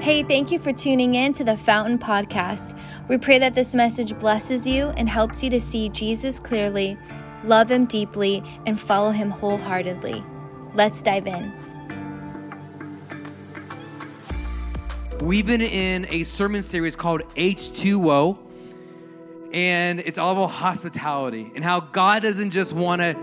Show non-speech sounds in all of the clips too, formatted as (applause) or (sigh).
Hey, thank you for tuning in to the Fountain Podcast. We pray that this message blesses you and helps you to see Jesus clearly, love him deeply, and follow him wholeheartedly. Let's dive in. We've been in a sermon series called H2O, and it's all about hospitality and how God doesn't just want to,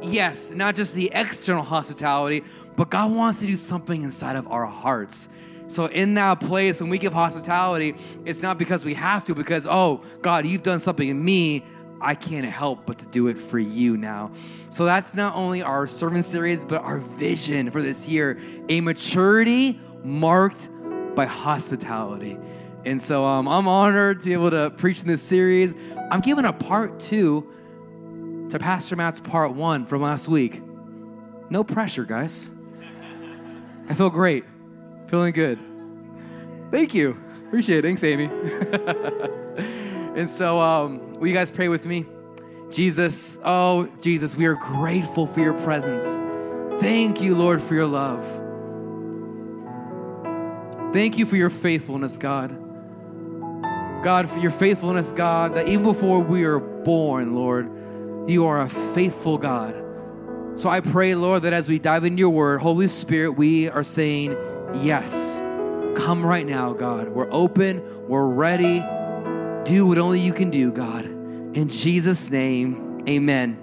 yes, not just the external hospitality, but God wants to do something inside of our hearts. So, in that place, when we give hospitality, it's not because we have to, because, oh, God, you've done something in me. I can't help but to do it for you now. So, that's not only our sermon series, but our vision for this year a maturity marked by hospitality. And so um, I'm honored to be able to preach in this series. I'm giving a part two to Pastor Matt's part one from last week. No pressure, guys. I feel great. Feeling good. Thank you. Appreciate it. Thanks, Amy. (laughs) and so, um, will you guys pray with me? Jesus, oh, Jesus, we are grateful for your presence. Thank you, Lord, for your love. Thank you for your faithfulness, God. God, for your faithfulness, God, that even before we are born, Lord, you are a faithful God. So I pray, Lord, that as we dive into your word, Holy Spirit, we are saying, Yes, come right now, God. We're open, we're ready. Do what only you can do, God. In Jesus' name, amen.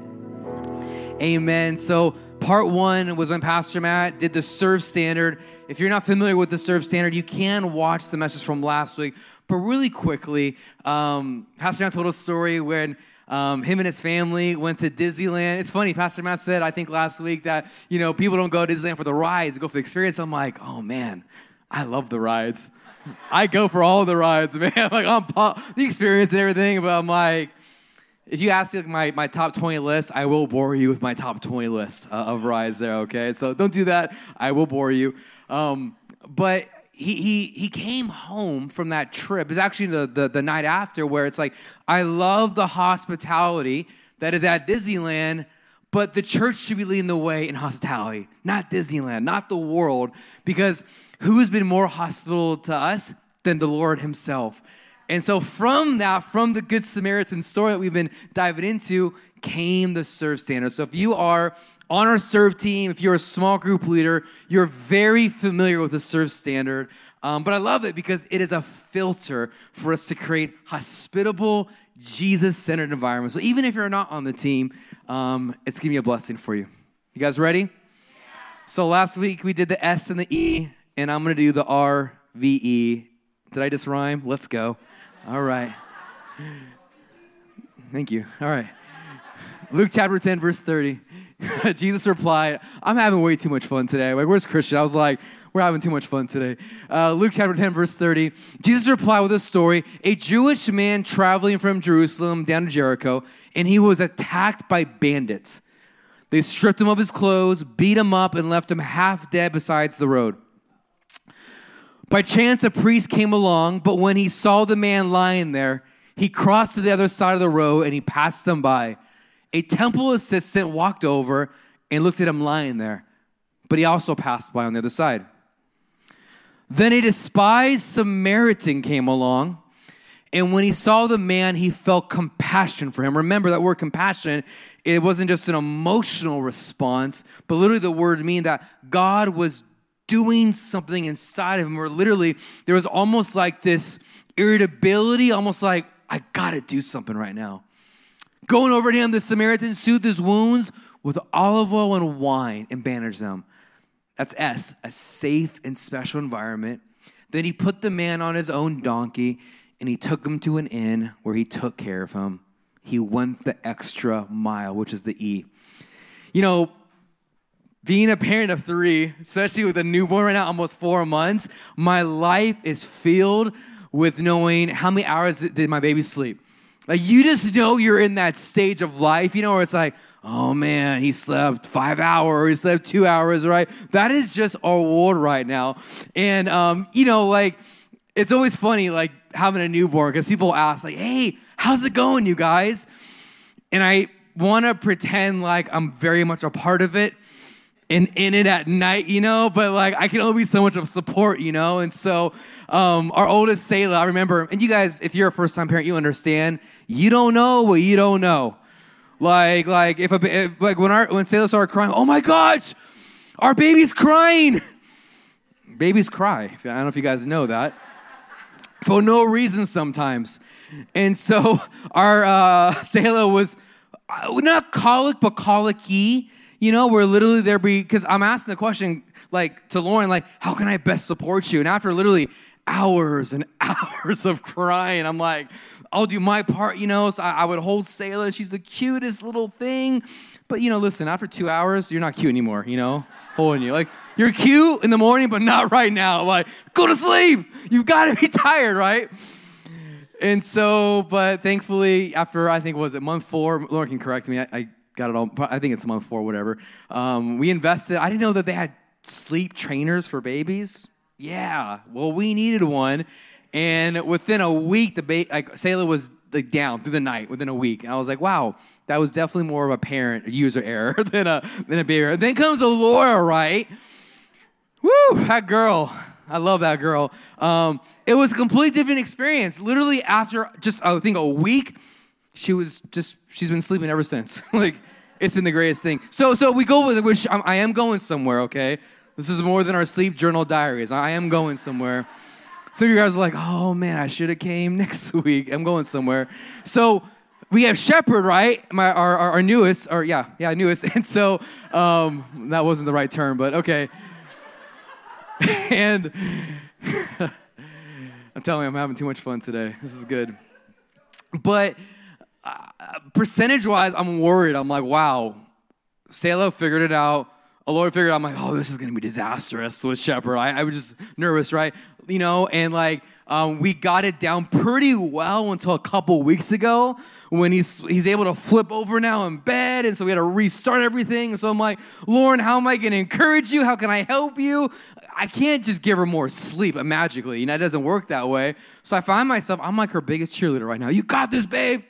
Amen. So, part one was when Pastor Matt did the serve standard. If you're not familiar with the serve standard, you can watch the message from last week. But really quickly, um, Pastor Matt told a story when um, him and his family went to Disneyland. It's funny, Pastor Matt said, I think last week, that, you know, people don't go to Disneyland for the rides, go for the experience. I'm like, oh man, I love the rides. I go for all the rides, (laughs) man. like, I'm the experience and everything, but I'm like, if you ask like my, my top 20 list, I will bore you with my top 20 list uh, of rides there, okay? So don't do that. I will bore you. Um, but he, he, he came home from that trip. It's actually the, the, the night after where it's like, I love the hospitality that is at Disneyland, but the church should be leading the way in hospitality, not Disneyland, not the world, because who's been more hospitable to us than the Lord Himself? And so, from that, from the Good Samaritan story that we've been diving into, came the serve standard. So, if you are on our serve team, if you're a small group leader, you're very familiar with the serve standard. Um, but I love it because it is a filter for us to create hospitable, Jesus centered environments. So even if you're not on the team, um, it's gonna be a blessing for you. You guys ready? Yeah. So last week we did the S and the E, and I'm gonna do the R V E. Did I just rhyme? Let's go. All right. Thank you. All right. Luke chapter 10, verse 30. (laughs) Jesus replied, I'm having way too much fun today. Like, where's Christian? I was like, we're having too much fun today. Uh, Luke chapter 10, verse 30. Jesus replied with a story A Jewish man traveling from Jerusalem down to Jericho, and he was attacked by bandits. They stripped him of his clothes, beat him up, and left him half dead beside the road. By chance, a priest came along, but when he saw the man lying there, he crossed to the other side of the road and he passed them by a temple assistant walked over and looked at him lying there, but he also passed by on the other side. Then a despised Samaritan came along, and when he saw the man, he felt compassion for him. Remember that word compassion, it wasn't just an emotional response, but literally the word mean that God was doing something inside of him, where literally there was almost like this irritability, almost like, I gotta do something right now. Going over to him, the Samaritan soothed his wounds with olive oil and wine and bandaged them. That's S, a safe and special environment. Then he put the man on his own donkey and he took him to an inn where he took care of him. He went the extra mile, which is the E. You know, being a parent of three, especially with a newborn right now, almost four months, my life is filled with knowing how many hours did my baby sleep like you just know you're in that stage of life, you know, where it's like, oh man, he slept five hours, he slept two hours, right? That is just our world right now. And, um, you know, like, it's always funny, like, having a newborn, because people ask, like, hey, how's it going, you guys? And I want to pretend like I'm very much a part of it. And in it at night, you know, but like I can only be so much of support, you know? And so um, our oldest Selah, I remember, and you guys, if you're a first time parent, you understand, you don't know what you don't know. Like, like if, a, if like when our when Selah started crying, oh my gosh, our baby's crying. Babies cry. I don't know if you guys know that. For no reason sometimes. And so our uh, (laughs) was uh, not colic, but colicky. You know, we're literally there because I'm asking the question, like to Lauren, like, how can I best support you? And after literally hours and (laughs) hours of crying, I'm like, I'll do my part, you know. So I, I would hold Selah. She's the cutest little thing. But you know, listen, after two hours, you're not cute anymore, you know, holding you. Like, you're cute in the morning, but not right now. Like, go to sleep. You've got to be (laughs) tired, right? And so, but thankfully, after I think was it month four, Lauren can correct me. I, I got it all. I think it's month four, whatever. Um, we invested. I didn't know that they had sleep trainers for babies. Yeah, well, we needed one, and within a week, the ba- like Selah was like down through the night within a week, and I was like, wow, that was definitely more of a parent user error (laughs) than a than a baby error. Then comes Laura, right? Woo, that girl. I love that girl. Um, it was a completely different experience. Literally after just I think a week, she was just she's been sleeping ever since. (laughs) like it's been the greatest thing. So so we go with it. Which I am going somewhere. Okay, this is more than our sleep journal diaries. I am going somewhere. Some of you guys are like, oh man, I should have came (laughs) next week. I'm going somewhere. So we have Shepherd, right? My our, our, our newest, or yeah, yeah, newest. (laughs) And so um, that wasn't the right term, but okay. and I'm telling you, I'm having too much fun today. This is good. But uh, percentage wise, I'm worried. I'm like, wow, Selah figured it out. Laura figured out, I'm like, oh, this is going to be disastrous with Shepherd. I, I, was just nervous, right? You know, and like, um, we got it down pretty well until a couple weeks ago when he's he's able to flip over now in bed, and so we had to restart everything. So I'm like, Lauren, how am I going to encourage you? How can I help you? I can't just give her more sleep magically. You know, it doesn't work that way. So I find myself, I'm like her biggest cheerleader right now. You got this, babe.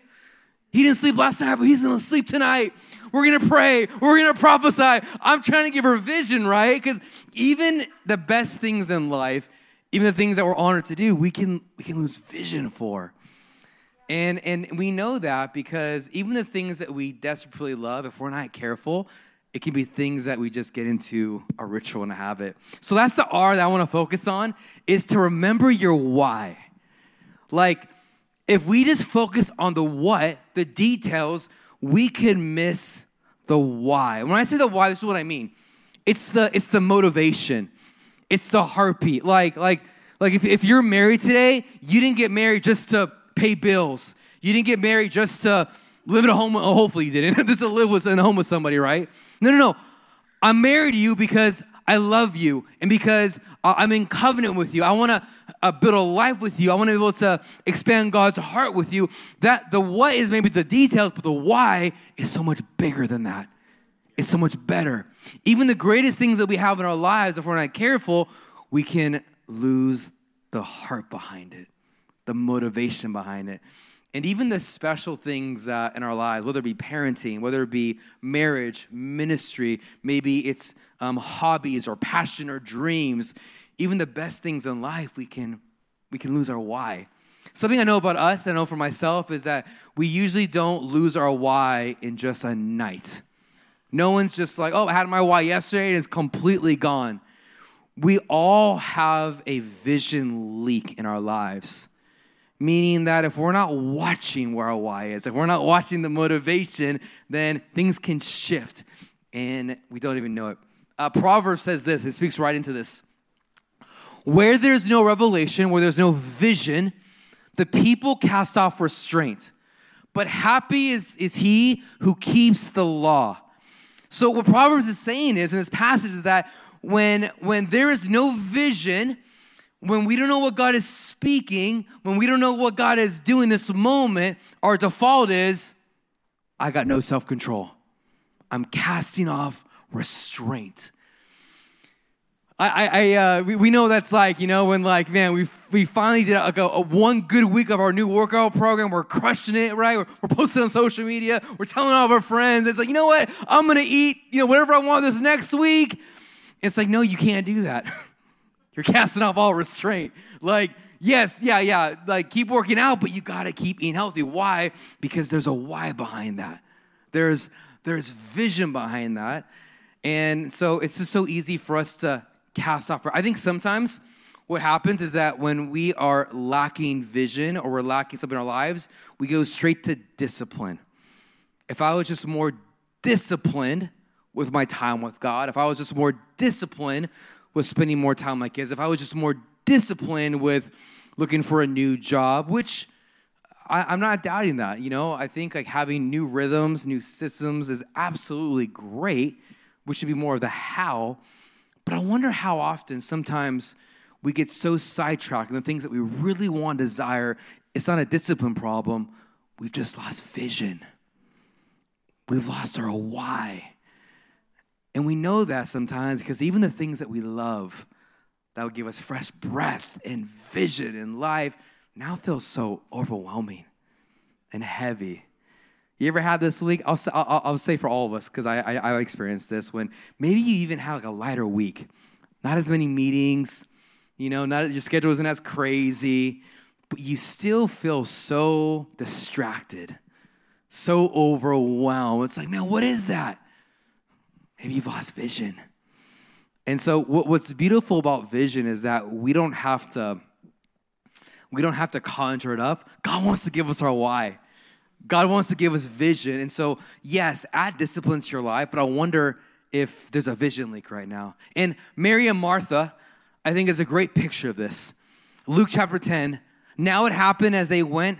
He didn't sleep last night, but he's gonna sleep tonight. We're gonna pray. We're gonna prophesy. I'm trying to give her vision, right? Because even the best things in life, even the things that we're honored to do, we can we can lose vision for. And and we know that because even the things that we desperately love, if we're not careful, it can be things that we just get into a ritual and a habit. So that's the R that I want to focus on is to remember your why. Like if we just focus on the what, the details, we can miss the why. When I say the why, this is what I mean. It's the it's the motivation. It's the heartbeat. Like like like if, if you're married today, you didn't get married just to pay bills. You didn't get married just to live in a home. Oh, hopefully you didn't. (laughs) just to live with, in a home with somebody, right? No, no, no. I'm married to you because I love you and because I'm in covenant with you. I want to uh, build a life with you. I want to be able to expand God's heart with you. That the what is maybe the details, but the why is so much bigger than that. It's so much better. Even the greatest things that we have in our lives, if we're not careful, we can lose the heart behind it, the motivation behind it and even the special things uh, in our lives, whether it be parenting, whether it be marriage, ministry, maybe it's um, hobbies or passion or dreams, even the best things in life, we can we can lose our why. Something I know about us, I know for myself, is that we usually don't lose our why in just a night. No one's just like, oh, I had my why yesterday and it's completely gone. We all have a vision leak in our lives meaning that if we're not watching where our why is, if we're not watching the motivation, then things can shift and we don't even know it. Uh, Proverbs says this, it speaks right into this. Where there's no revelation, where there's no vision, the people cast off restraint. But happy is, is he who keeps the law. So, what Proverbs is saying is in this passage is that when, when there is no vision, when we don't know what God is speaking, when we don't know what God is doing this moment, our default is, I got no self control. I'm casting off restraint. I, I, uh, we, we know that's like, you know, when like, man, we we finally did like a, a, one good week of our new workout program. We're crushing it, right? We're, we're posting on social media. We're telling all of our friends. It's like, you know what? I'm gonna eat, you know, whatever I want this next week. It's like, no, you can't do that. (laughs) You're casting off all restraint. Like, yes, yeah, yeah, like keep working out, but you gotta keep eating healthy. Why? Because there's a why behind that. There's there's vision behind that. And so it's just so easy for us to cast off. I think sometimes what happens is that when we are lacking vision or we're lacking something in our lives, we go straight to discipline. If I was just more disciplined with my time with God, if I was just more disciplined with spending more time with my kids, if I was just more disciplined with looking for a new job, which I, am not doubting that. You know, I think like having new rhythms, new systems is absolutely great, which should be more of the how. But I wonder how often sometimes we get so sidetracked in the things that we really want to desire. It's not a discipline problem. We've just lost vision. We've lost our why. And we know that sometimes because even the things that we love that would give us fresh breath and vision and life now feel so overwhelming and heavy. You ever had this week? I'll, I'll, I'll say for all of us because I, I, I experienced this when maybe you even have like a lighter week, not as many meetings, you know, not your schedule isn't as crazy, but you still feel so distracted, so overwhelmed. It's like, man, what is that? Maybe you've lost vision. And so, what, what's beautiful about vision is that we don't have to. We don't have to conjure it up. God wants to give us our why. God wants to give us vision. And so, yes, add discipline to your life, but I wonder if there's a vision leak right now. And Mary and Martha, I think is a great picture of this. Luke chapter 10. Now it happened as they went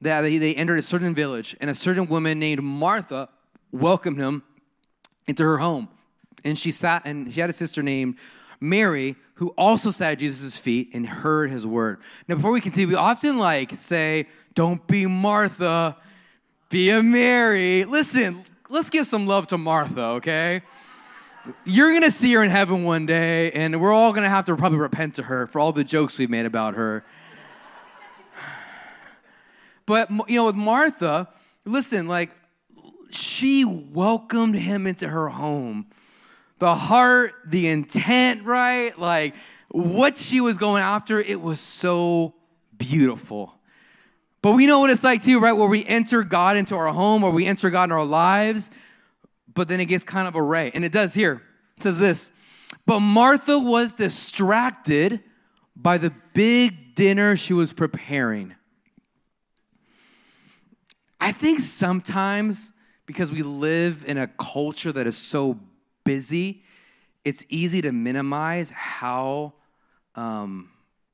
that they, they entered a certain village, and a certain woman named Martha welcomed him into her home. And she sat, and she had a sister named Mary, who also sat at Jesus' feet and heard his word. Now, before we continue, we often like say, don't be Martha, be a Mary. Listen, let's give some love to Martha, okay? You're gonna see her in heaven one day, and we're all gonna have to probably repent to her for all the jokes we've made about her. (sighs) But, you know, with Martha, listen, like, she welcomed him into her home. The heart, the intent, right? Like, what she was going after, it was so beautiful. But we know what it's like too, right? Where we enter God into our home or we enter God in our lives, but then it gets kind of array. And it does here. It says this But Martha was distracted by the big dinner she was preparing. I think sometimes because we live in a culture that is so busy, it's easy to minimize how, um,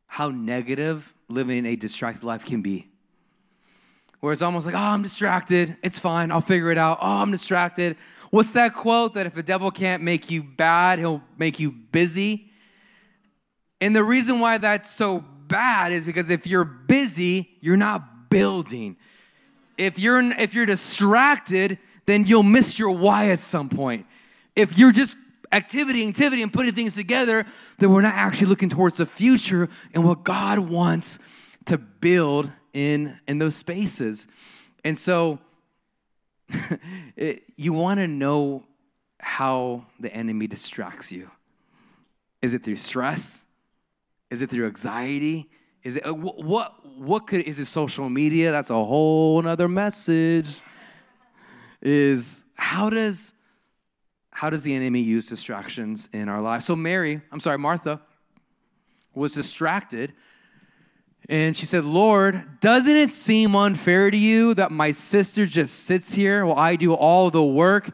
how negative living a distracted life can be where it's almost like, oh, I'm distracted. It's fine. I'll figure it out. Oh, I'm distracted. What's that quote that if the devil can't make you bad, he'll make you busy? And the reason why that's so bad is because if you're busy, you're not building. If you're if you're distracted, then you'll miss your why at some point. If you're just activity, activity, and putting things together, then we're not actually looking towards the future and what God wants to build in in those spaces. And so (laughs) it, you want to know how the enemy distracts you. Is it through stress? Is it through anxiety? Is it uh, what what could is it social media? That's a whole other message. Is how does how does the enemy use distractions in our lives so mary i'm sorry martha was distracted and she said, Lord, doesn't it seem unfair to you that my sister just sits here while I do all the work?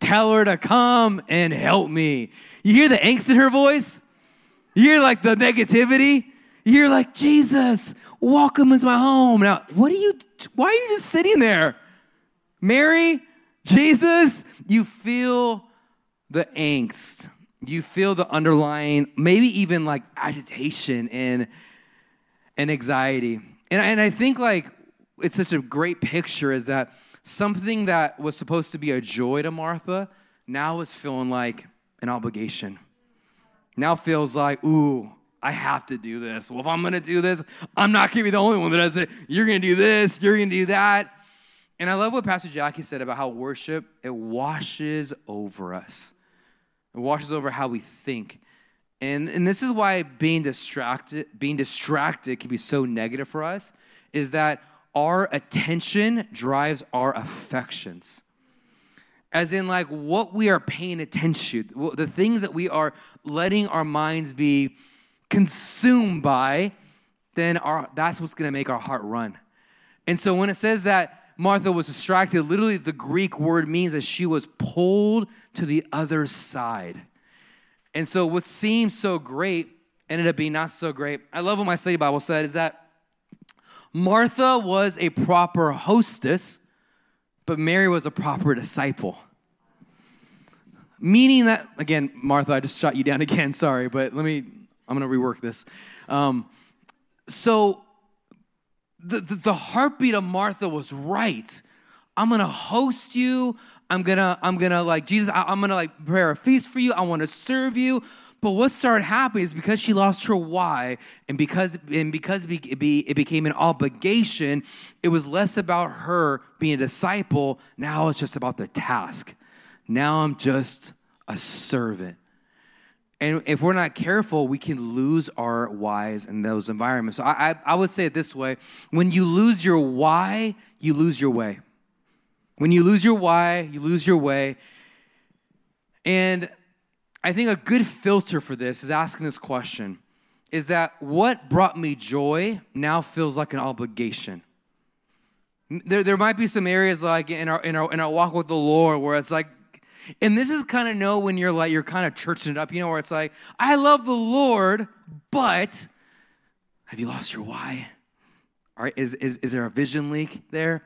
Tell her to come and help me. You hear the angst in her voice? You hear like the negativity? You hear like, Jesus, welcome into my home. Now, what are you, why are you just sitting there? Mary, Jesus, you feel the angst. You feel the underlying, maybe even like agitation and and anxiety. And, and I think like it's such a great picture is that something that was supposed to be a joy to Martha now is feeling like an obligation. Now feels like, ooh, I have to do this. Well, if I'm gonna do this, I'm not gonna be the only one that does it. You're gonna do this, you're gonna do that. And I love what Pastor Jackie said about how worship, it washes over us. It washes over how we think. And, and this is why being distracted, being distracted can be so negative for us, is that our attention drives our affections. As in, like, what we are paying attention to, the things that we are letting our minds be consumed by, then our, that's what's gonna make our heart run. And so when it says that Martha was distracted, literally the Greek word means that she was pulled to the other side. And so what seems so great ended up being not so great. I love what my study Bible said is that Martha was a proper hostess, but Mary was a proper disciple. Meaning that, again, Martha, I just shot you down (laughs) again, sorry, but let me, I'm gonna rework this. Um, so the, the, the heartbeat of Martha was right. I'm gonna host you. I'm gonna, I'm gonna like Jesus, I, I'm gonna like prepare a feast for you. I want to serve you. But what started happening is because she lost her why, and because and because it, be, it became an obligation, it was less about her being a disciple. Now it's just about the task. Now I'm just a servant. And if we're not careful, we can lose our whys in those environments. So I, I, I would say it this way when you lose your why, you lose your way. When you lose your why, you lose your way. And I think a good filter for this is asking this question is that what brought me joy now feels like an obligation. There, there might be some areas like in our, in, our, in our walk with the Lord where it's like, and this is kind of know when you're like, you're kind of churching it up, you know, where it's like, I love the Lord, but have you lost your why? All right, is, is, is there a vision leak there?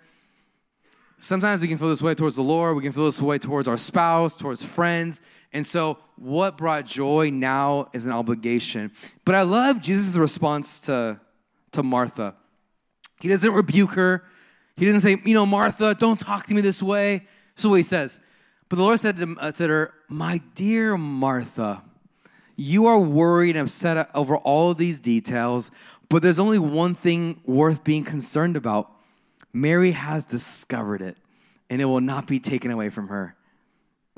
Sometimes we can feel this way towards the Lord, we can feel this way towards our spouse, towards friends. And so, what brought joy now is an obligation. But I love Jesus' response to, to Martha. He doesn't rebuke her, he doesn't say, You know, Martha, don't talk to me this way. So, what he says, but the Lord said to, uh, said to her, My dear Martha, you are worried and upset over all of these details, but there's only one thing worth being concerned about. Mary has discovered it, and it will not be taken away from her.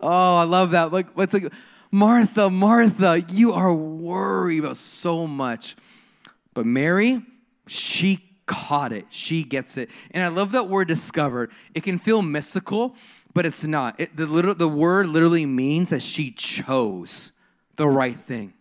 Oh, I love that. Like, it's like, Martha, Martha, you are worried about so much. But Mary, she caught it. She gets it. And I love that word discovered. It can feel mystical, but it's not. It, the, little, the word literally means that she chose the right thing.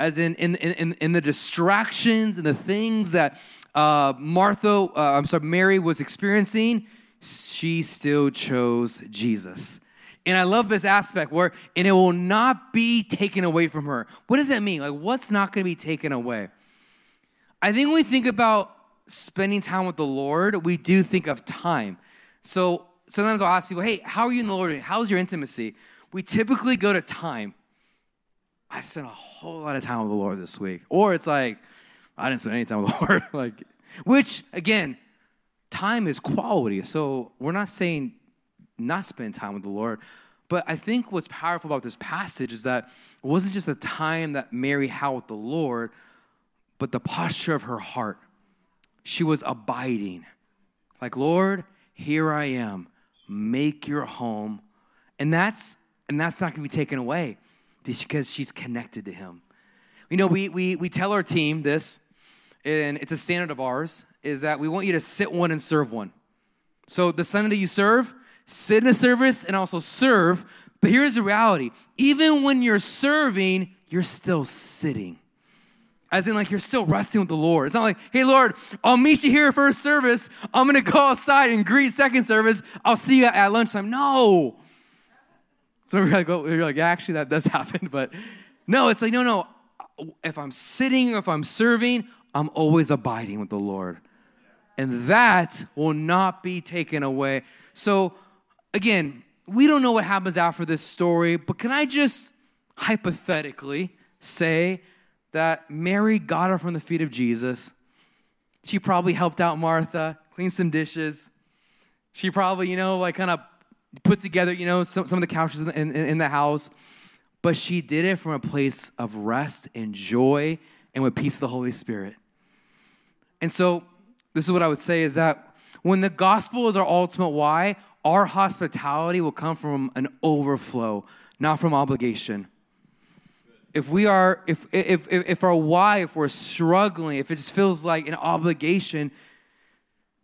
As in, in, in, in the distractions and the things that uh, Martha, uh, I'm sorry, Mary was experiencing, she still chose Jesus. And I love this aspect where, and it will not be taken away from her. What does that mean? Like, what's not going to be taken away? I think when we think about spending time with the Lord, we do think of time. So sometimes I'll ask people, hey, how are you in the Lord? How's your intimacy? We typically go to time. I spent a whole lot of time with the Lord this week. Or it's like, I didn't spend any time with the (laughs) Lord. like, which again, time is quality. So we're not saying not spend time with the Lord. But I think what's powerful about this passage is that it wasn't just the time that Mary had with the Lord, but the posture of her heart. She was abiding. Like, Lord, here I am make your home. And that's and that's not going to be taken away because she's connected to him. You know, we, we, we tell our team this, and it's a standard of ours, is that we want you to sit one and serve one. So the Sunday that you serve, sit in a service and also serve. But here's the reality even when you're serving, you're still sitting. As in, like, you're still resting with the Lord. It's not like, hey, Lord, I'll meet you here first service. I'm going to go outside and greet second service. I'll see you at lunchtime. No. So we're like, oh, you're like, yeah, actually, that does (laughs) happen. But no, it's like, no, no. If I'm sitting or if I'm serving, I'm always abiding with the Lord. And that will not be taken away. So, again, we don't know what happens after this story, but can I just hypothetically say that Mary got her from the feet of Jesus. She probably helped out Martha, clean some dishes. She probably, you know, like kind of put together, you know, some, some of the couches in in, in the house. But she did it from a place of rest and joy and with peace of the Holy Spirit. And so, this is what I would say is that when the gospel is our ultimate why, our hospitality will come from an overflow, not from obligation. If we are, if, if, if, if our why, if we're struggling, if it just feels like an obligation,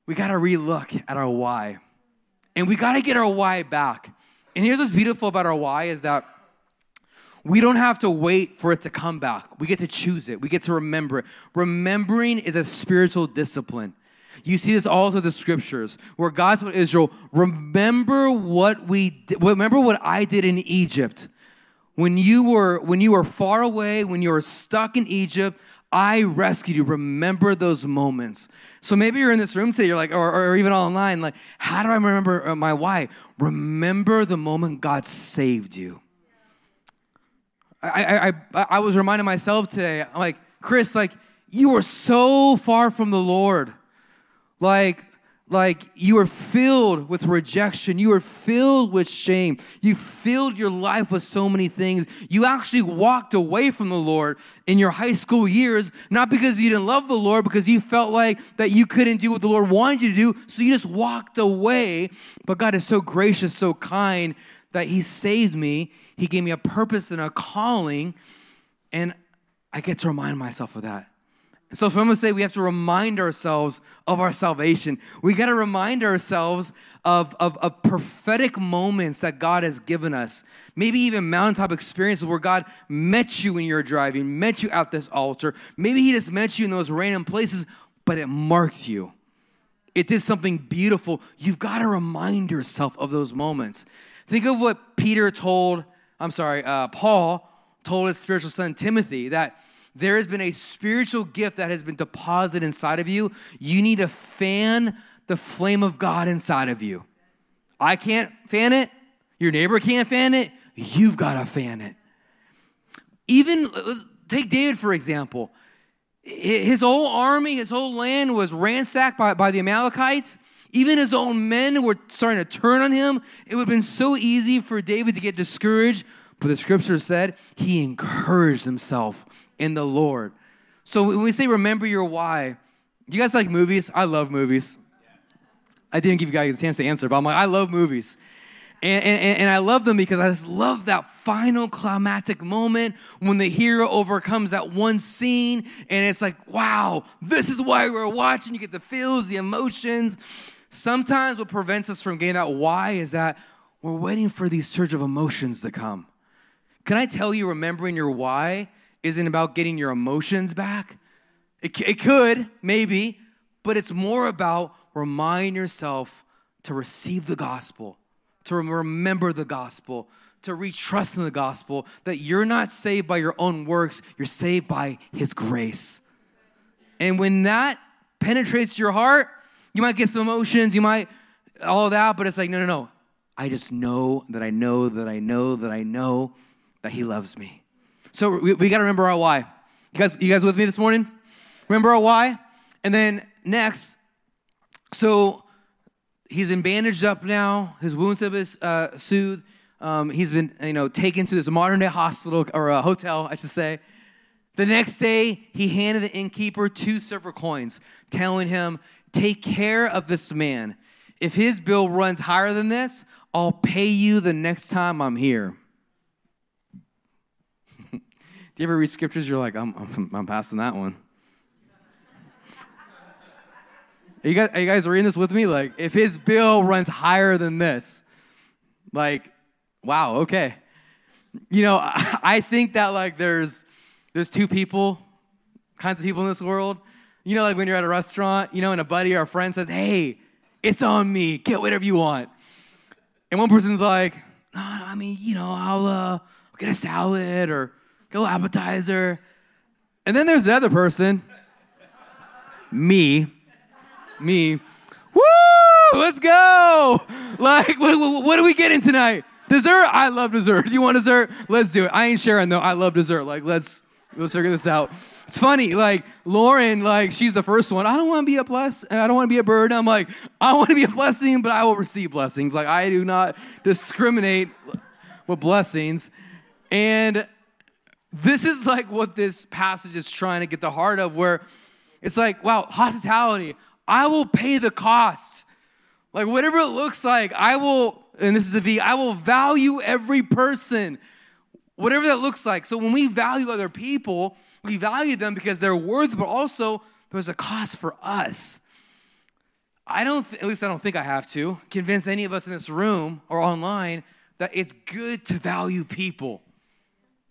we got to relook at our why. And we got to get our why back. And here's what's beautiful about our why is that we don't have to wait for it to come back. We get to choose it. We get to remember it. Remembering is a spiritual discipline. You see this all through the scriptures where God told Israel, remember what we did, remember what I did in Egypt. When you were when you were far away, when you were stuck in Egypt, I rescued you. Remember those moments. So maybe you're in this room today, you're like, or, or even online, like, how do I remember uh, my why? Remember the moment God saved you. I, I, I, I was reminding myself today, like, Chris, like, you were so far from the Lord. Like, like you were filled with rejection. You were filled with shame. You filled your life with so many things. You actually walked away from the Lord in your high school years, not because you didn't love the Lord, because you felt like that you couldn't do what the Lord wanted you to do. So you just walked away. But God is so gracious, so kind that He saved me. He gave me a purpose and a calling. And I get to remind myself of that. So, if I'm gonna say we have to remind ourselves of our salvation, we gotta remind ourselves of, of, of, prophetic moments that God has given us. Maybe even mountaintop experiences where God met you when you were driving, met you at this altar. Maybe He just met you in those random places, but it marked you. It did something beautiful. You've gotta remind yourself of those moments. Think of what Peter told I'm sorry, uh, Paul told his spiritual son Timothy that there has been a spiritual gift that has been deposited inside of you. You need to fan the flame of God inside of you. I can't fan it. Your neighbor can't fan it. You've got to fan it. Even take David, for example. His whole army, his whole land was ransacked by, by the Amalekites. Even his own men were starting to turn on him. It would have been so easy for David to get discouraged, but the scripture said he encouraged himself in the Lord. So when we say remember your why, you guys like movies? I love movies. I didn't give you guys a chance to answer, but I'm like, I love movies. And, and, and, I love them because I just love that final climactic moment when the hero overcomes that one scene and it's like, wow, this is why we're watching. You get the feels, the emotions. Sometimes what prevents us from getting that why is that we're waiting for these surge of emotions to come. Can I tell you, remembering your why isn't about getting your emotions back? It, it could, maybe, but it's more about remind yourself to receive the gospel, to remember the gospel, to retrust in the gospel, that you're not saved by your own works, you're saved by his grace. And when that penetrates your heart, you might get some emotions, you might all that, but it's like, no, no, no. I just know that I know that I know that I know that He loves me. So we, we got to remember our why. You guys, you guys with me this morning? Remember our why? And then next, so he's been bandaged up now. His wounds have been uh, soothed. Um, he's been, you know, taken to this modern day hospital or a hotel, I should say. The next day, he handed the innkeeper two silver coins, telling him, Take care of this man. If his bill runs higher than this, I'll pay you the next time I'm here. Do you ever read scriptures? You're like, I'm, I'm, I'm passing that one. Are you, guys, are you guys reading this with me? Like, if his bill runs higher than this, like, wow, okay. You know, (laughs) I think that like there's there's two people, kinds of people in this world. You know, like when you're at a restaurant, you know, and a buddy or a friend says, Hey, it's on me, get whatever you want. And one person's like, No, no I mean, you know, I'll uh, get a salad or little appetizer. And then there's the other person, me, me. Woo! Let's go! Like, what, what are we getting tonight? Dessert? I love dessert. Do you want dessert? Let's do it. I ain't sharing though. I love dessert. Like, let's let's figure this out. It's funny, like Lauren, like she's the first one. I don't want to be a bless. I don't want to be a burden. I'm like, I want to be a blessing, but I will receive blessings. Like I do not discriminate with blessings. And this is like what this passage is trying to get the heart of, where it's like, wow, hospitality, I will pay the cost. Like, whatever it looks like, I will, and this is the V, I will value every person, whatever that looks like. So when we value other people, we value them because they're worth, but also there's a cost for us. I don't, th- at least I don't think I have to, convince any of us in this room or online that it's good to value people.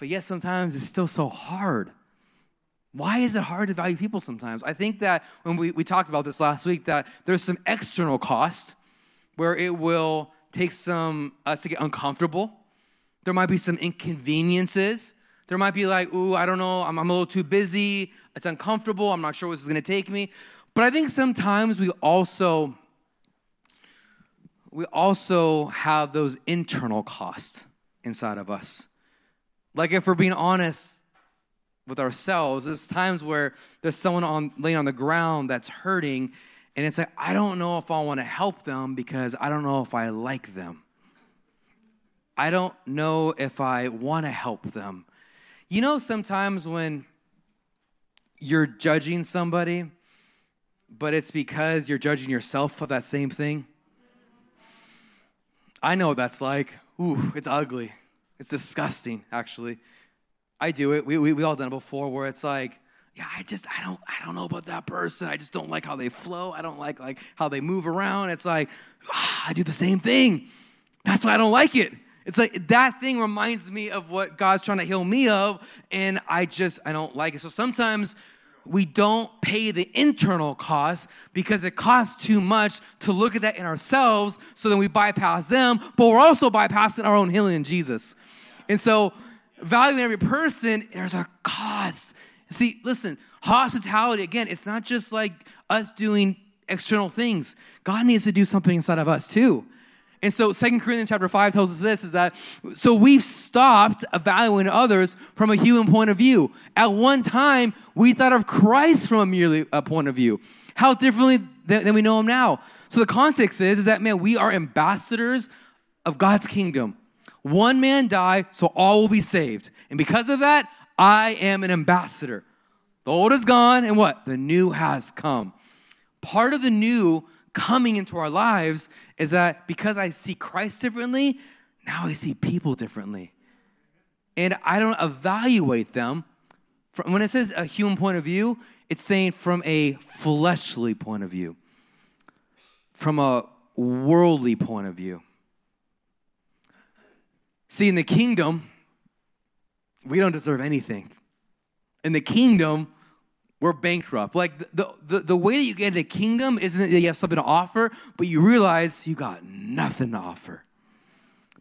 But yet sometimes it's still so hard. Why is it hard to value people sometimes? I think that when we, we talked about this last week, that there's some external cost where it will take some us to get uncomfortable. There might be some inconveniences. There might be like, ooh, I don't know, I'm, I'm a little too busy. It's uncomfortable. I'm not sure what's gonna take me. But I think sometimes we also we also have those internal costs inside of us. Like if we're being honest with ourselves, there's times where there's someone on laying on the ground that's hurting, and it's like, I don't know if I want to help them because I don't know if I like them. I don't know if I want to help them. You know, sometimes when you're judging somebody, but it's because you're judging yourself for that same thing. I know what that's like. Ooh, it's ugly. It's disgusting, actually. I do it. We, we, we all done it before where it's like, yeah, I just I don't I don't know about that person. I just don't like how they flow. I don't like like how they move around. It's like ah, I do the same thing. That's why I don't like it. It's like that thing reminds me of what God's trying to heal me of, and I just I don't like it. So sometimes we don't pay the internal cost because it costs too much to look at that in ourselves, so then we bypass them, but we're also bypassing our own healing in Jesus. And so, valuing every person, there's a cost. See, listen, hospitality, again, it's not just like us doing external things. God needs to do something inside of us too. And so Second Corinthians chapter 5 tells us this is that so we've stopped evaluating others from a human point of view. At one time, we thought of Christ from a merely a point of view. How differently than, than we know him now. So the context is, is that man, we are ambassadors of God's kingdom. One man died, so all will be saved. And because of that, I am an ambassador. The old is gone, and what? The new has come. Part of the new coming into our lives is that because I see Christ differently, now I see people differently. And I don't evaluate them. From, when it says a human point of view, it's saying from a fleshly point of view, from a worldly point of view. See, in the kingdom, we don't deserve anything. In the kingdom, we're bankrupt. Like the, the, the way that you get into the kingdom isn't that you have something to offer, but you realize you got nothing to offer.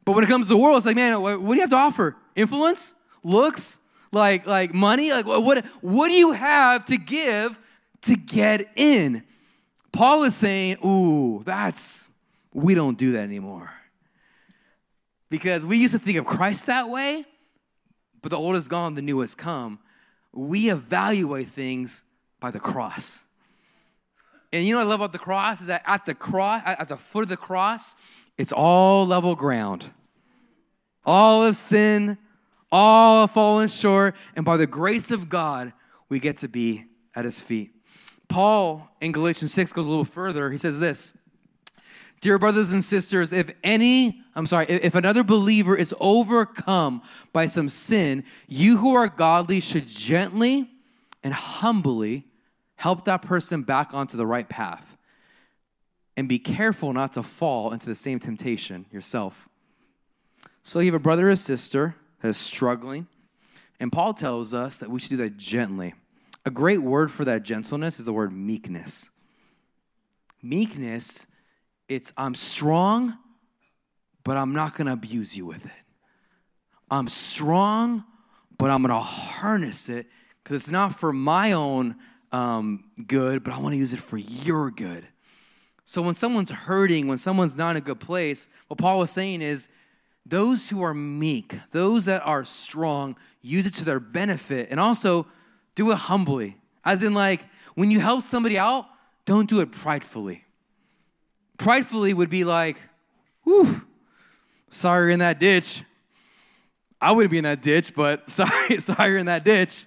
But when it comes to the world, it's like, man, what, what do you have to offer? Influence? Looks? Like, like money? Like what, what do you have to give to get in? Paul is saying, ooh, that's, we don't do that anymore. Because we used to think of Christ that way, but the old is gone, the new has come we evaluate things by the cross. And you know what I love about the cross is that at the cross, at the foot of the cross, it's all level ground. All of sin, all have fallen short, and by the grace of God, we get to be at his feet. Paul in Galatians 6 goes a little further. He says this Dear brothers and sisters, if any, I'm sorry, if another believer is overcome by some sin, you who are godly should gently and humbly help that person back onto the right path. And be careful not to fall into the same temptation yourself. So you have a brother or sister that is struggling, and Paul tells us that we should do that gently. A great word for that gentleness is the word meekness. Meekness it's I'm strong, but I'm not going to abuse you with it. I'm strong, but I'm going to harness it because it's not for my own um, good, but I want to use it for your good. So when someone's hurting, when someone's not in a good place, what Paul was saying is those who are meek, those that are strong, use it to their benefit and also do it humbly. As in, like, when you help somebody out, don't do it pridefully pridefully would be like, whew, sorry you're in that ditch. I wouldn't be in that ditch, but (laughs) sorry, sorry you're in that ditch.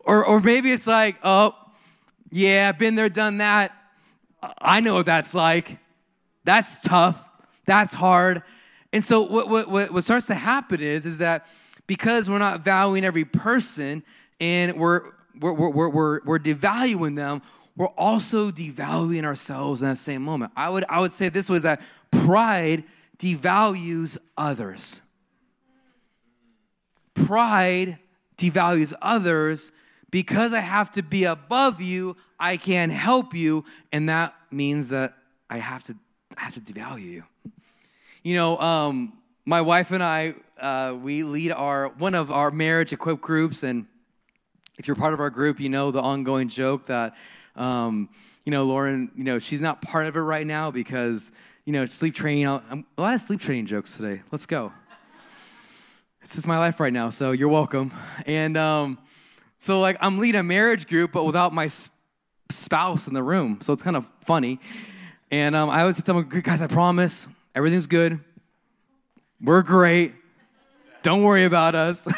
Or, or maybe it's like, oh, yeah, I've been there, done that. I know what that's like. That's tough. That's hard. And so what, what, what starts to happen is, is that because we're not valuing every person and we're, we're, we're, we're, we're devaluing them, we're also devaluing ourselves in that same moment. I would, I would say this was that pride devalues others. Pride devalues others because I have to be above you, I can't help you, and that means that I have to I have to devalue you. You know, um, my wife and I, uh, we lead our one of our marriage equipped groups, and if you're part of our group, you know the ongoing joke that, um, you know, Lauren, you know, she's not part of it right now because, you know, sleep training. Um, a lot of sleep training jokes today. Let's go. This is my life right now, so you're welcome. And um, so, like, I'm leading a marriage group, but without my spouse in the room, so it's kind of funny. And um, I always tell them, guys, I promise, everything's good. We're great. Don't worry about us.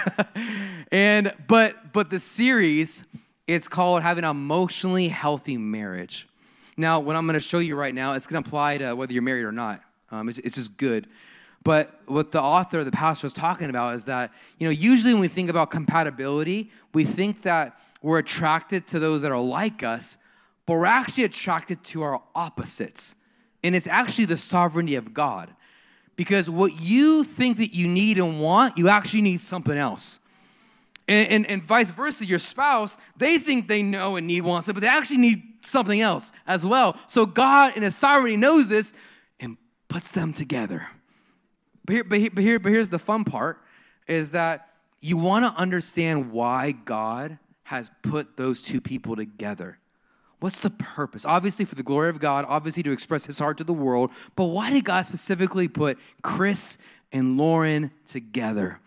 (laughs) and but but the series, it's called having an emotionally healthy marriage. Now, what I'm going to show you right now, it's going to apply to whether you're married or not. Um, it's, it's just good. But what the author, the pastor, was talking about is that, you know, usually when we think about compatibility, we think that we're attracted to those that are like us, but we're actually attracted to our opposites. And it's actually the sovereignty of God. Because what you think that you need and want, you actually need something else. And, and, and vice versa, your spouse, they think they know and need want something, but they actually need something else as well. So God in His sovereignty knows this and puts them together. But, here, but, here, but, here, but here's the fun part is that you want to understand why God has put those two people together. What's the purpose? Obviously, for the glory of God, obviously, to express his heart to the world. But why did God specifically put Chris and Lauren together?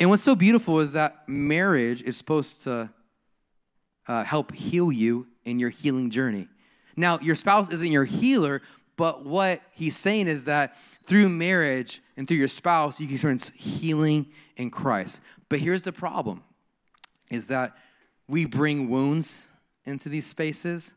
And what's so beautiful is that marriage is supposed to uh, help heal you in your healing journey. Now, your spouse isn't your healer, but what he's saying is that through marriage and through your spouse, you can experience healing in Christ. But here's the problem is that we bring wounds into these spaces.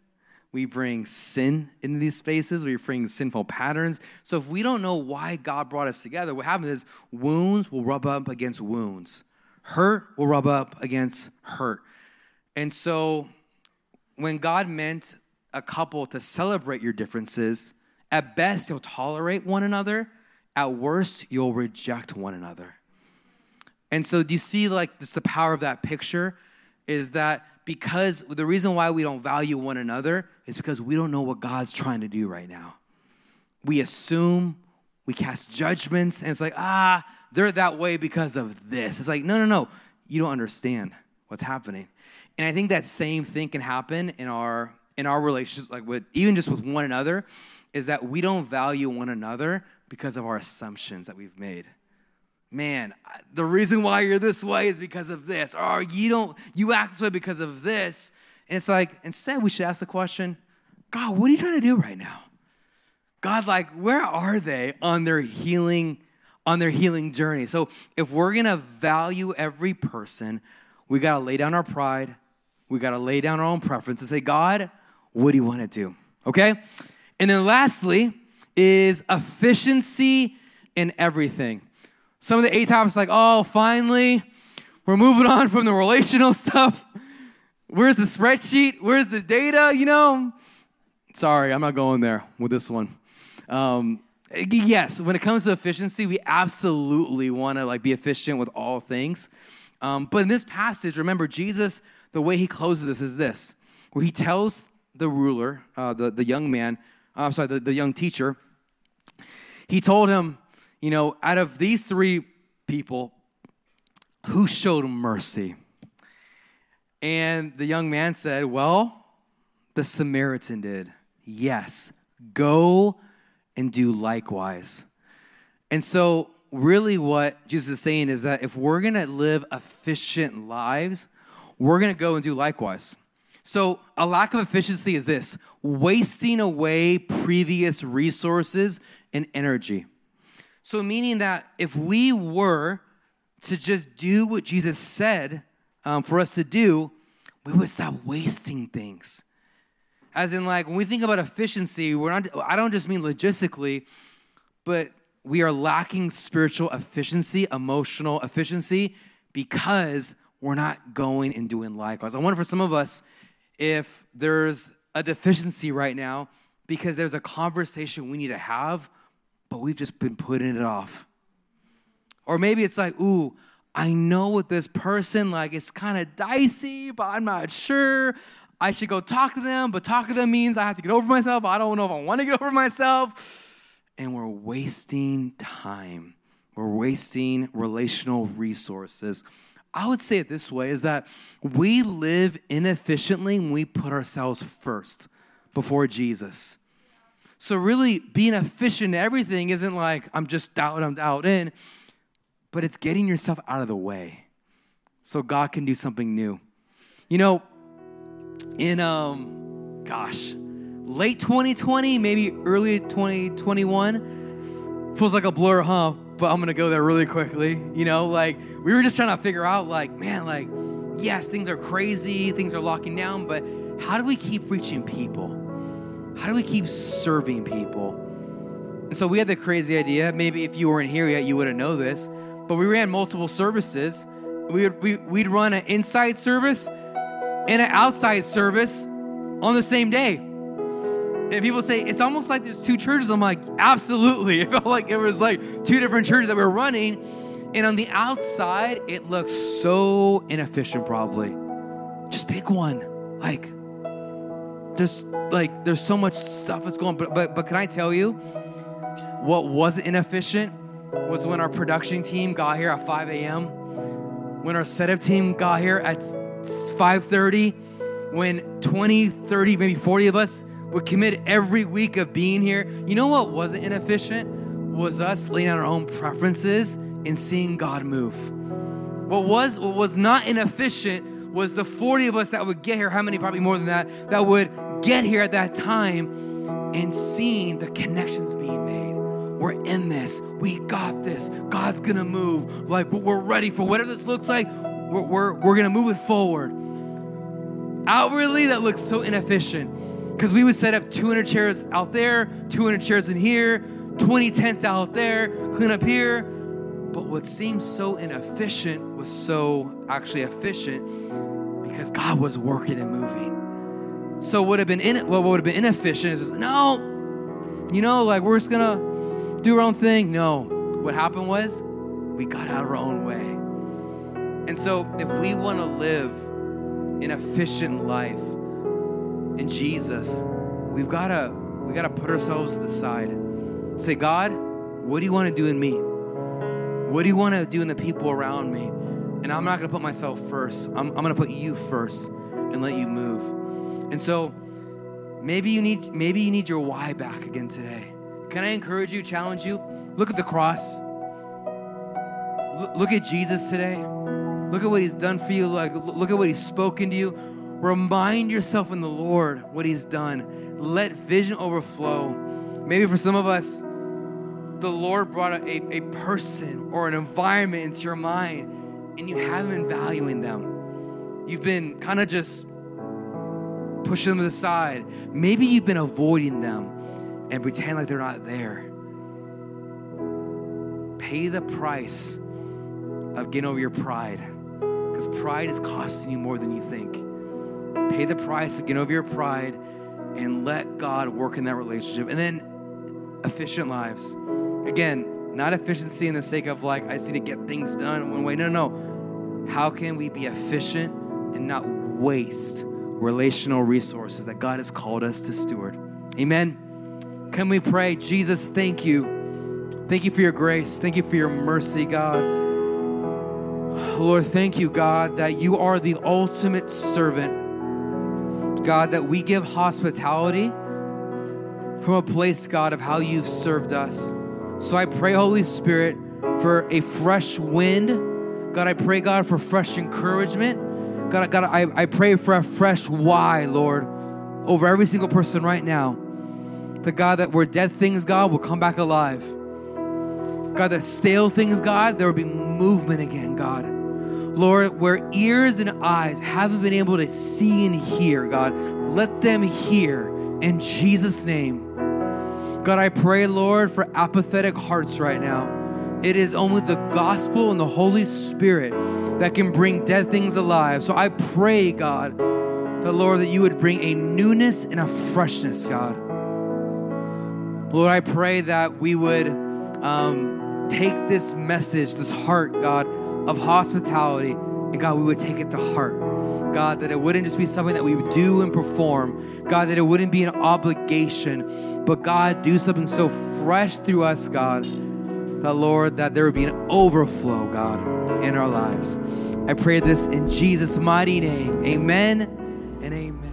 We bring sin into these spaces. We bring sinful patterns. So if we don't know why God brought us together, what happens is wounds will rub up against wounds. Hurt will rub up against hurt. And so when God meant a couple to celebrate your differences, at best you'll tolerate one another, at worst you'll reject one another. And so do you see like this the power of that picture is that because the reason why we don't value one another is because we don't know what God's trying to do right now. We assume, we cast judgments, and it's like, ah, they're that way because of this. It's like, no, no, no, you don't understand what's happening. And I think that same thing can happen in our in our relationships, like with even just with one another, is that we don't value one another because of our assumptions that we've made man, the reason why you're this way is because of this, or you don't, you act this way because of this. And it's like, instead, we should ask the question, God, what are you trying to do right now? God, like, where are they on their healing, on their healing journey? So if we're gonna value every person, we gotta lay down our pride, we gotta lay down our own preference and say, God, what do you want to do? Okay? And then lastly is efficiency in everything. Some of the A topics like, oh, finally, we're moving on from the relational (laughs) stuff. Where's the spreadsheet? Where's the data? You know? Sorry, I'm not going there with this one. Um, yes, when it comes to efficiency, we absolutely want to like be efficient with all things. Um, but in this passage, remember Jesus, the way he closes this is this, where he tells the ruler, uh, the, the young man, I'm sorry, the, the young teacher, he told him, you know, out of these three people, who showed mercy? And the young man said, Well, the Samaritan did. Yes, go and do likewise. And so, really, what Jesus is saying is that if we're gonna live efficient lives, we're gonna go and do likewise. So, a lack of efficiency is this wasting away previous resources and energy. So, meaning that if we were to just do what Jesus said um, for us to do, we would stop wasting things. As in, like, when we think about efficiency, we're not, I don't just mean logistically, but we are lacking spiritual efficiency, emotional efficiency, because we're not going and doing likewise. I wonder for some of us if there's a deficiency right now because there's a conversation we need to have, but we've just been putting it off. Or maybe it's like, ooh, I know with this person, like it's kind of dicey, but I'm not sure. I should go talk to them, but talk to them means I have to get over myself. I don't know if I want to get (laughs) over myself. And we're wasting time. We're wasting relational resources. I would say it this way is that we live inefficiently when we put ourselves first before Jesus. So, really, being efficient in everything isn't like I'm just out, I'm out in, but it's getting yourself out of the way so God can do something new. You know, in, um, gosh, late 2020, maybe early 2021, feels like a blur, huh? But I'm gonna go there really quickly. You know, like we were just trying to figure out, like, man, like, yes, things are crazy, things are locking down, but how do we keep reaching people? How do we keep serving people? And so we had the crazy idea. Maybe if you weren't here yet, you wouldn't know this. But we ran multiple services. We would, we, we'd run an inside service and an outside service on the same day. And people say it's almost like there's two churches. I'm like, absolutely. (laughs) It felt like it was like two different churches that we were running. And on the outside, it looks so inefficient, probably. Just pick one. Like, there's like there's so much stuff that's going but but, but can I tell you what wasn't inefficient was when our production team got here at 5 a.m. When our setup team got here at 5:30, when 20, 30, maybe 40 of us would commit every week of being here. You know what wasn't inefficient? Was us laying out our own preferences and seeing God move. What was what was not inefficient was the 40 of us that would get here, how many, probably more than that, that would get here at that time and seeing the connections being made. We're in this. We got this. God's gonna move. Like we're ready for whatever this looks like. We're, we're, we're gonna move it forward. Outwardly, that looks so inefficient because we would set up 200 chairs out there, 200 chairs in here, 20 tents out there, clean up here. But what seemed so inefficient was so actually efficient because God was working and moving. So what would have been in, what would have been inefficient is just, no, you know, like we're just gonna do our own thing. No, what happened was we got out of our own way. And so if we want to live an efficient life in Jesus, we've got to we got to put ourselves to the side. Say, God, what do you want to do in me? What do you want to do in the people around me? And I'm not going to put myself first. I'm, I'm going to put you first and let you move. And so maybe you need maybe you need your why back again today. Can I encourage you, challenge you? Look at the cross. Look at Jesus today. Look at what he's done for you. Like look at what he's spoken to you. Remind yourself in the Lord what he's done. Let vision overflow. Maybe for some of us, the Lord brought a, a person or an environment into your mind and you haven't been valuing them. You've been kind of just pushing them to the side. Maybe you've been avoiding them and pretend like they're not there. Pay the price of getting over your pride because pride is costing you more than you think. Pay the price of getting over your pride and let God work in that relationship. And then efficient lives. Again, not efficiency in the sake of like, I just need to get things done one way. No, no, no. How can we be efficient and not waste relational resources that God has called us to steward? Amen. Can we pray? Jesus, thank you. Thank you for your grace. Thank you for your mercy, God. Lord, thank you, God, that you are the ultimate servant. God, that we give hospitality from a place, God, of how you've served us. So I pray, Holy Spirit, for a fresh wind. God, I pray, God, for fresh encouragement. God, God I, I pray for a fresh why, Lord, over every single person right now. The God that where dead things, God, will come back alive. God, the stale things, God, there will be movement again, God. Lord, where ears and eyes haven't been able to see and hear, God, let them hear in Jesus' name. God, I pray, Lord, for apathetic hearts right now. It is only the gospel and the Holy Spirit that can bring dead things alive. So I pray, God, that, Lord, that you would bring a newness and a freshness, God. Lord, I pray that we would um, take this message, this heart, God, of hospitality, and God, we would take it to heart. God, that it wouldn't just be something that we do and perform. God, that it wouldn't be an obligation, but God, do something so fresh through us, God, that Lord, that there would be an overflow, God, in our lives. I pray this in Jesus' mighty name. Amen and amen.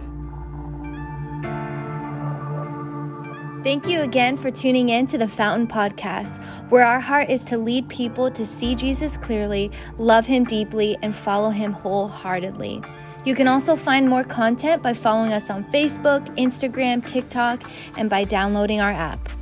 Thank you again for tuning in to the Fountain Podcast, where our heart is to lead people to see Jesus clearly, love him deeply, and follow him wholeheartedly. You can also find more content by following us on Facebook, Instagram, TikTok, and by downloading our app.